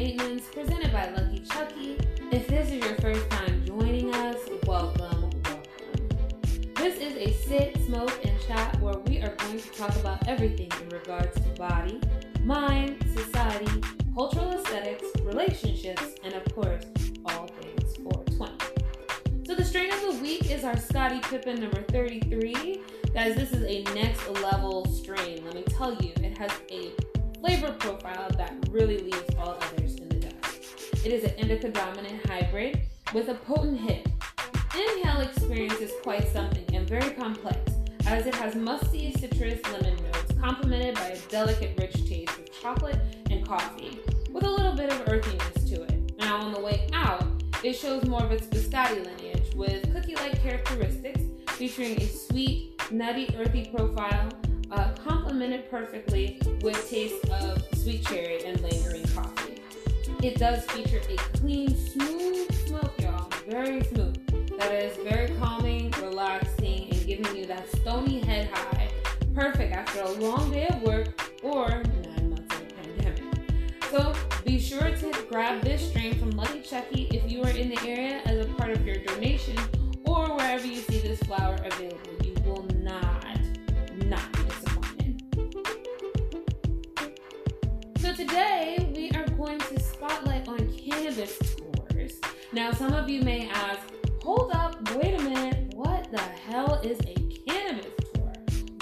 Maintenance, presented by Lucky Chucky. If this is your first time joining us, welcome, welcome. This is a sit, smoke, and chat where we are going to talk about everything in regards to body, mind, society, cultural aesthetics, relationships, and of course, all things 420. So the strain of the week is our Scottie Pippen number 33. Guys, this is a next level strain. Let me tell you, it has a flavor profile that really leaves all others in the dust. It is an indica dominant hybrid with a potent hit. Inhale experience is quite something and very complex, as it has musty citrus lemon notes, complemented by a delicate, rich taste of chocolate and coffee, with a little bit of earthiness to it. Now, on the way out, it shows more of its biscotti lineage with cookie like characteristics, featuring a sweet, nutty, earthy profile, complemented perfectly with taste of sweet cherry and lingering coffee. It does feature a clean, smooth smoke, y'all, very smooth. That is very calming, relaxing, and giving you that stony head high. Perfect after a long day of work or nine months of a pandemic. So be sure to grab this strain from Lucky Chucky if you are in the area some of you may ask, hold up, wait a minute, what the hell is a cannabis tour?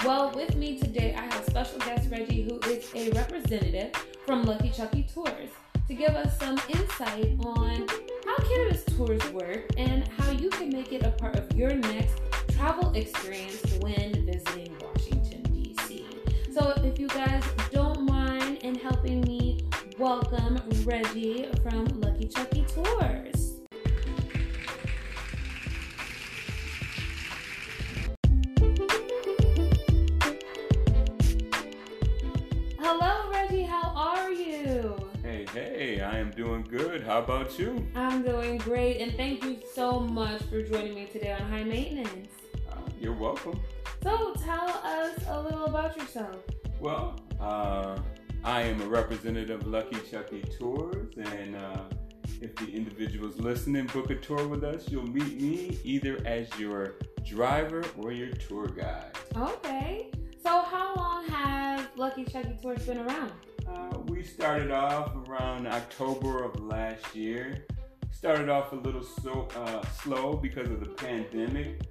Well, with me today I have special guest Reggie, who is a representative from Lucky Chucky Tours, to give us some insight on how cannabis tours work and how you can make it a part of your next travel experience when visiting Washington, D.C. So, if you guys don't mind in helping me welcome Reggie from Lucky Chucky Tours. How about you? I'm doing great, and thank you so much for joining me today on High Maintenance. Uh, you're welcome. So, tell us a little about yourself. Well, uh, I am a representative of Lucky Chucky Tours, and uh, if the individuals listening book a tour with us, you'll meet me either as your driver or your tour guide. Okay. So, how long has Lucky Chucky Tours been around? Uh, we started off around October of last year. Started off a little so, uh, slow because of the pandemic,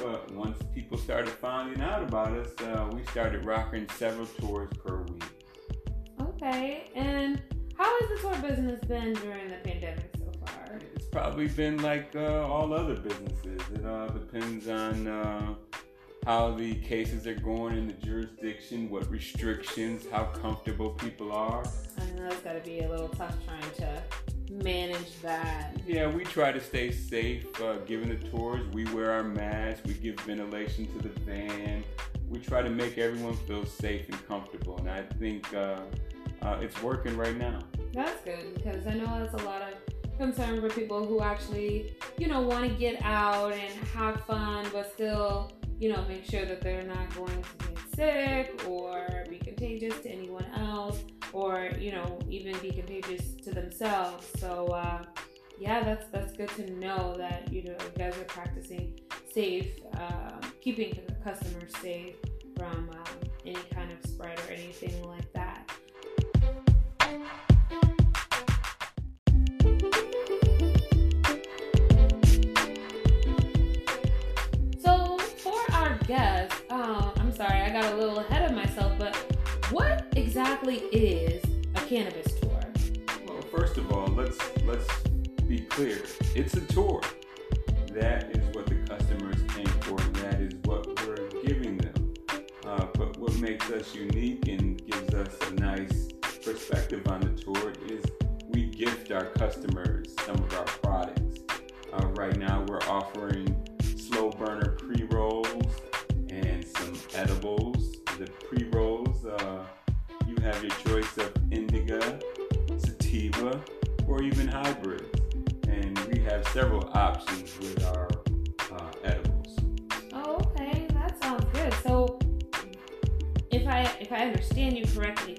but once people started finding out about us, uh, we started rocking several tours per week. Okay. And how has the tour business been during the pandemic so far? It's probably been like uh, all other businesses. It all depends on uh, how the cases are going in the jurisdiction, what restrictions, how comfortable people are. I know it's got to be a little tough trying to manage that. Yeah, we try to stay safe uh, giving the tours. We wear our masks, we give ventilation to the van. We try to make everyone feel safe and comfortable, and I think uh, uh, it's working right now. That's good because I know that's a lot of concern for people who actually, you know, want to get out and have fun, but still, you know, make sure that they're not going to get sick or be contagious to anyone else, or you know, even be contagious to themselves. So, uh, yeah, that's that's good to know that you know you guys are practicing safe, uh, keeping the customers safe from um, any kind of spread or anything like that. Exactly is a cannabis tour? Well, first of all, let's let's be clear. It's a tour. That is what the customers came for, that is what we're giving them. Uh, but what makes us unique and gives us a nice perspective on the tour is we gift our customers some of our products. Uh, right now, we're offering slow burner pre rolls and some edibles. The pre rolls, uh, have your choice of indica, sativa, or even hybrids. And we have several options with our uh, edibles. Oh, okay, that sounds good. So if I if I understand you correctly,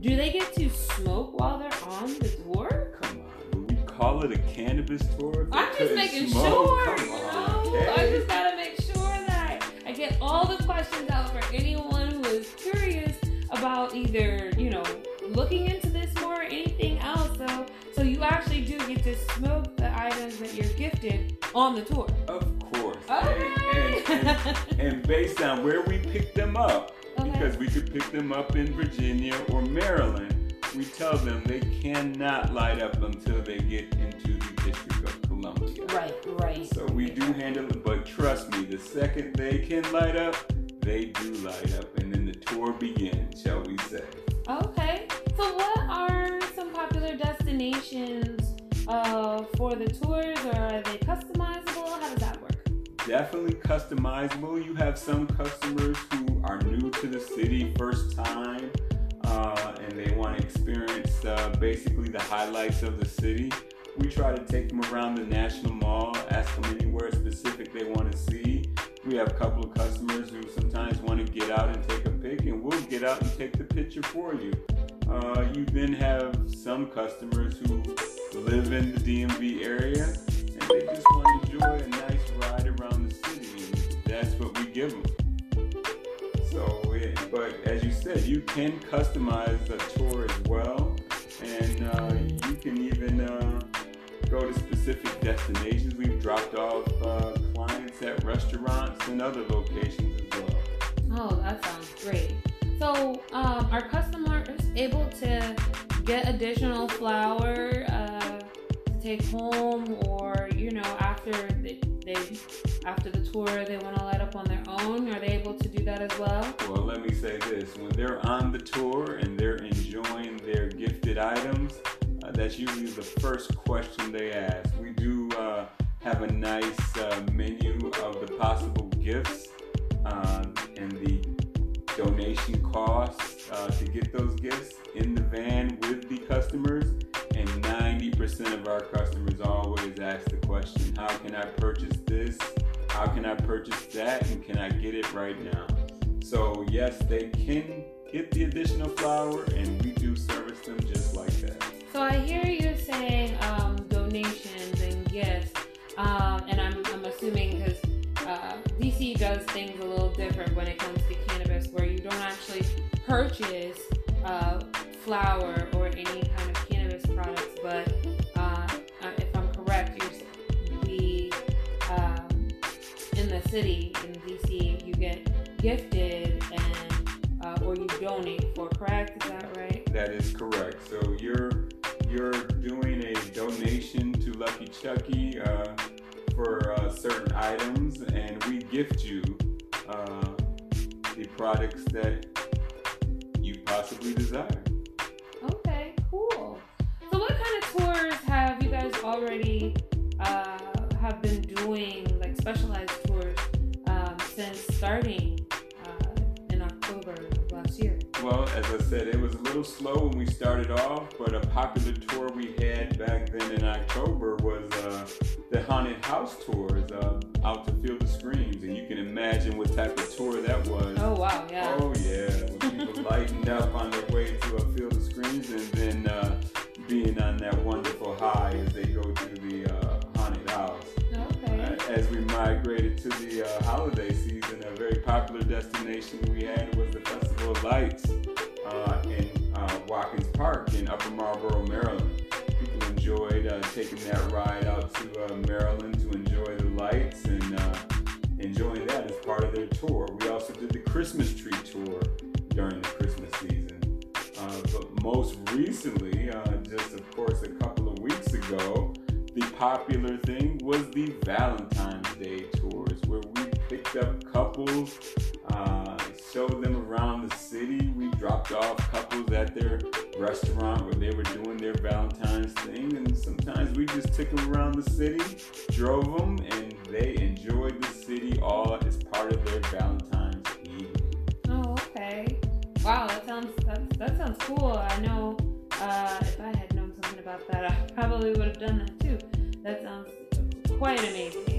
Do they get to smoke while they're on the tour? Come on, would we call it a cannabis tour? I'm just making smoke? sure. Come on, know? I just gotta make sure that I get all the questions out for anyone who is curious about either, you know, looking into this more or anything else. So, so you actually do get to smoke the items that you're gifted on the tour. Of course. Okay. And, and, and based on where we pick them up, Okay. because we could pick them up in Virginia or Maryland, we tell them they cannot light up until they get into the District of Columbia. Right, right. So we do handle it, but trust me, the second they can light up, they do light up, and then the tour begins, shall we say. Okay. So, what are some popular destinations uh, for the tours, or are they customizable? How does that work? Definitely customizable. You have some customers who are new to the city, first time, uh, and they want to experience uh, basically the highlights of the city. We try to take them around the National Mall, ask them anywhere specific they want to see. We have a couple of customers who sometimes want to get out and take a pic, and we'll get out and take the picture for you. Uh, you then have some customers who live in the DMV area and they just want to enjoy a nice ride around the city, and that's what we give them. So, but as you said, you can customize the tour as well, and uh, you can even uh, go to specific destinations. We've dropped off at restaurants and other locations as well. Oh, that sounds great. So, um, are customers able to get additional flour uh, to take home, or you know, after they, they after the tour they want to light up on their own? Are they able to do that as well? Well, let me say this: when they're on the tour and they're enjoying their gifted items, uh, that's usually the first question they ask. We do have a nice uh, menu of the possible gifts uh, and the donation costs uh, to get those gifts in the van with the customers. And 90% of our customers always ask the question, How can I purchase this? How can I purchase that? And can I get it right now? So, yes, they can get the additional flour, and we do service them just like that. So I hear you saying um, donations and gifts, um, and I'm, I'm assuming because uh, DC does things a little different when it comes to cannabis, where you don't actually purchase uh, flour or any kind of cannabis products, but uh, uh, if I'm correct, we um, in the city in DC you get gifted and uh, or you donate for. Correct? Is that right? That is correct. So you're you're doing a donation to Lucky Chucky uh, certain items, and we gift you uh, the products that you possibly desire. Okay, cool. So, what kind of tours have you guys already uh, have been doing, like specialized tours, um, since starting uh, in October of last year? Well, as I said, it was a little slow when we started off, but a popular tour we had back then in October was uh, the haunted house tours uh, out to Field of Screams, and you can imagine what type of tour that was. Oh wow, yeah. Oh yeah, when people lighting up on their way to a Field of Screams and then uh, being on that wonderful high as they go to the uh, haunted house. Okay. Uh, as we migrated to the uh, holiday season, a very popular destination we had was the Festival of Lights uh, in uh, Watkins Park in Upper Marlboro, taking that ride out to uh, Maryland to enjoy the lights and uh, enjoying that as part of their tour. We also did the Christmas tree tour during the Christmas season. Uh, but most recently, uh, just of course a couple of weeks ago, the popular thing was the Valentine's Day tours, where we picked up couples, uh, showed them around the city. Dropped off couples at their restaurant where they were doing their Valentine's thing, and sometimes we just took them around the city, drove them, and they enjoyed the city all as part of their Valentine's evening. Oh, okay. Wow, that sounds that, that sounds cool. I know uh, if I had known something about that, I probably would have done that too. That sounds quite amazing.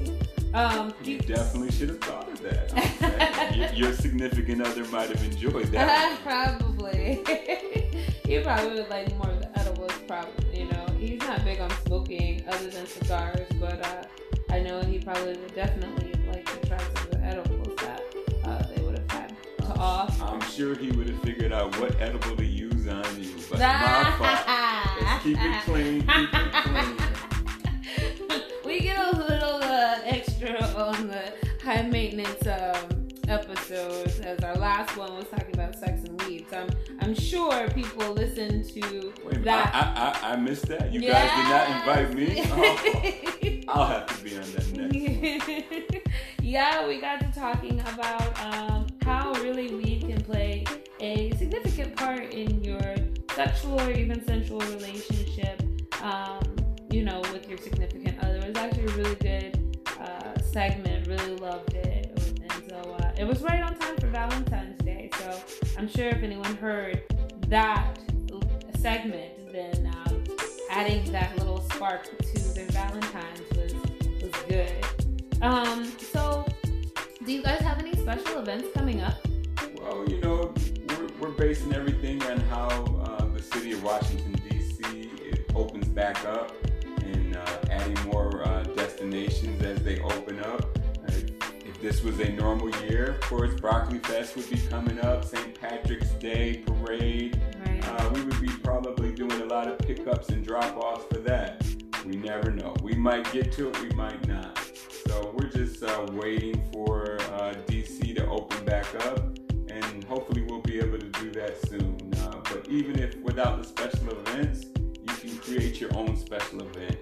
Um, You definitely should have thought of that. Your- Your significant other might have enjoyed that. probably. he probably would like more of the edibles. Probably, you know, he's not big on smoking other than cigars, but uh, I know he probably would definitely like to try some of the edibles that uh, they would have had to off. I'm sure he would have figured out what edible to use on you, but my fault. Let's keep it clean. Keep it clean. we get a little uh, extra on the high maintenance um, episodes, as our last one was talking about sex and weed. So I'm, I'm sure people listen to Wait, that. I, I, I missed that. You guys did not invite me. Oh, I'll have to be on that next. one. yeah, we got to talking about um, how really weed can play a significant part in your sexual or even sensual relationship. Um, you know, with your significant other. It was actually a really good segment. Really loved it, and so uh, it was right on time for Valentine's Day. So I'm sure if anyone heard that segment, then um, adding that little spark to their Valentine's was was good. Um, so, do you guys have any special events coming up? Well, you know, we're, we're basing everything on how uh, the city of Washington, D.C. opens back up and uh, adding more as they open up. Uh, if this was a normal year, of course, Broccoli Fest would be coming up, St. Patrick's Day Parade. Right. Uh, we would be probably doing a lot of pickups and drop offs for that. We never know. We might get to it, we might not. So we're just uh, waiting for uh, DC to open back up, and hopefully we'll be able to do that soon. Uh, but even if without the special events, you can create your own special event,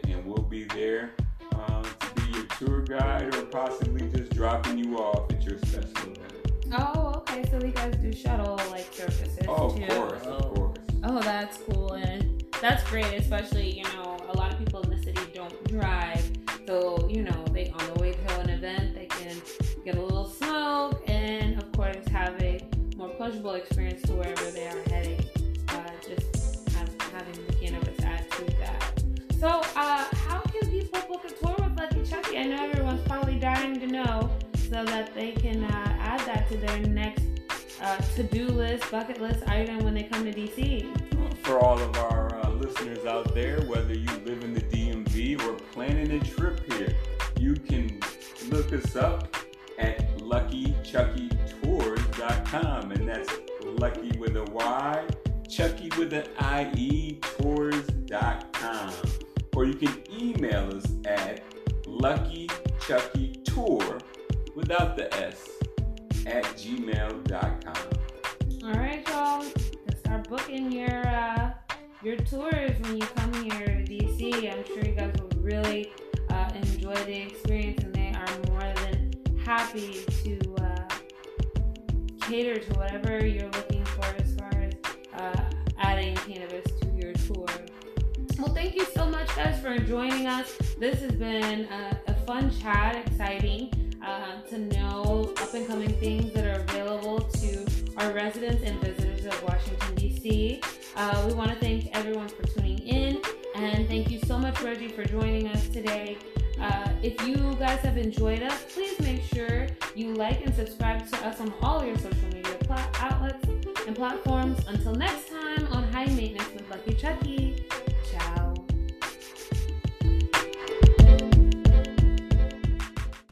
possibly just dropping you off at your special event. Oh, okay. So you guys do shuttle like services Oh, of too. course, Oh. of course. Oh, that's cool, and that's great. Especially, you know, a lot of people in the city don't drive, so you know, they on the way to an event, they can get a little smoke, and of course, have a more pleasurable experience to wherever they can uh, add that to their next uh, to-do list, bucket list item when they come to DC. For all of our uh, listeners out there, whether you live in the DMV or planning a trip here, you can look us up at luckychuckytours.com, and that's lucky with a Y, Chucky with an IE, tours.com. your tours when you come here to DC. I'm sure you guys will really uh, enjoy the experience, and they are more than happy to uh, cater to whatever you're looking for as far as uh, adding cannabis to your tour. Well, thank you so much, guys, for joining us. This has been a, a fun chat, exciting uh, to know up and coming things that are available to our residents and visitors of Washington, D.C. Uh, we want to thank everyone for tuning in, and thank you so much, Reggie, for joining us today. Uh, if you guys have enjoyed us, please make sure you like and subscribe to us on all your social media pla- outlets and platforms. Until next time on High Maintenance with Lucky Chucky.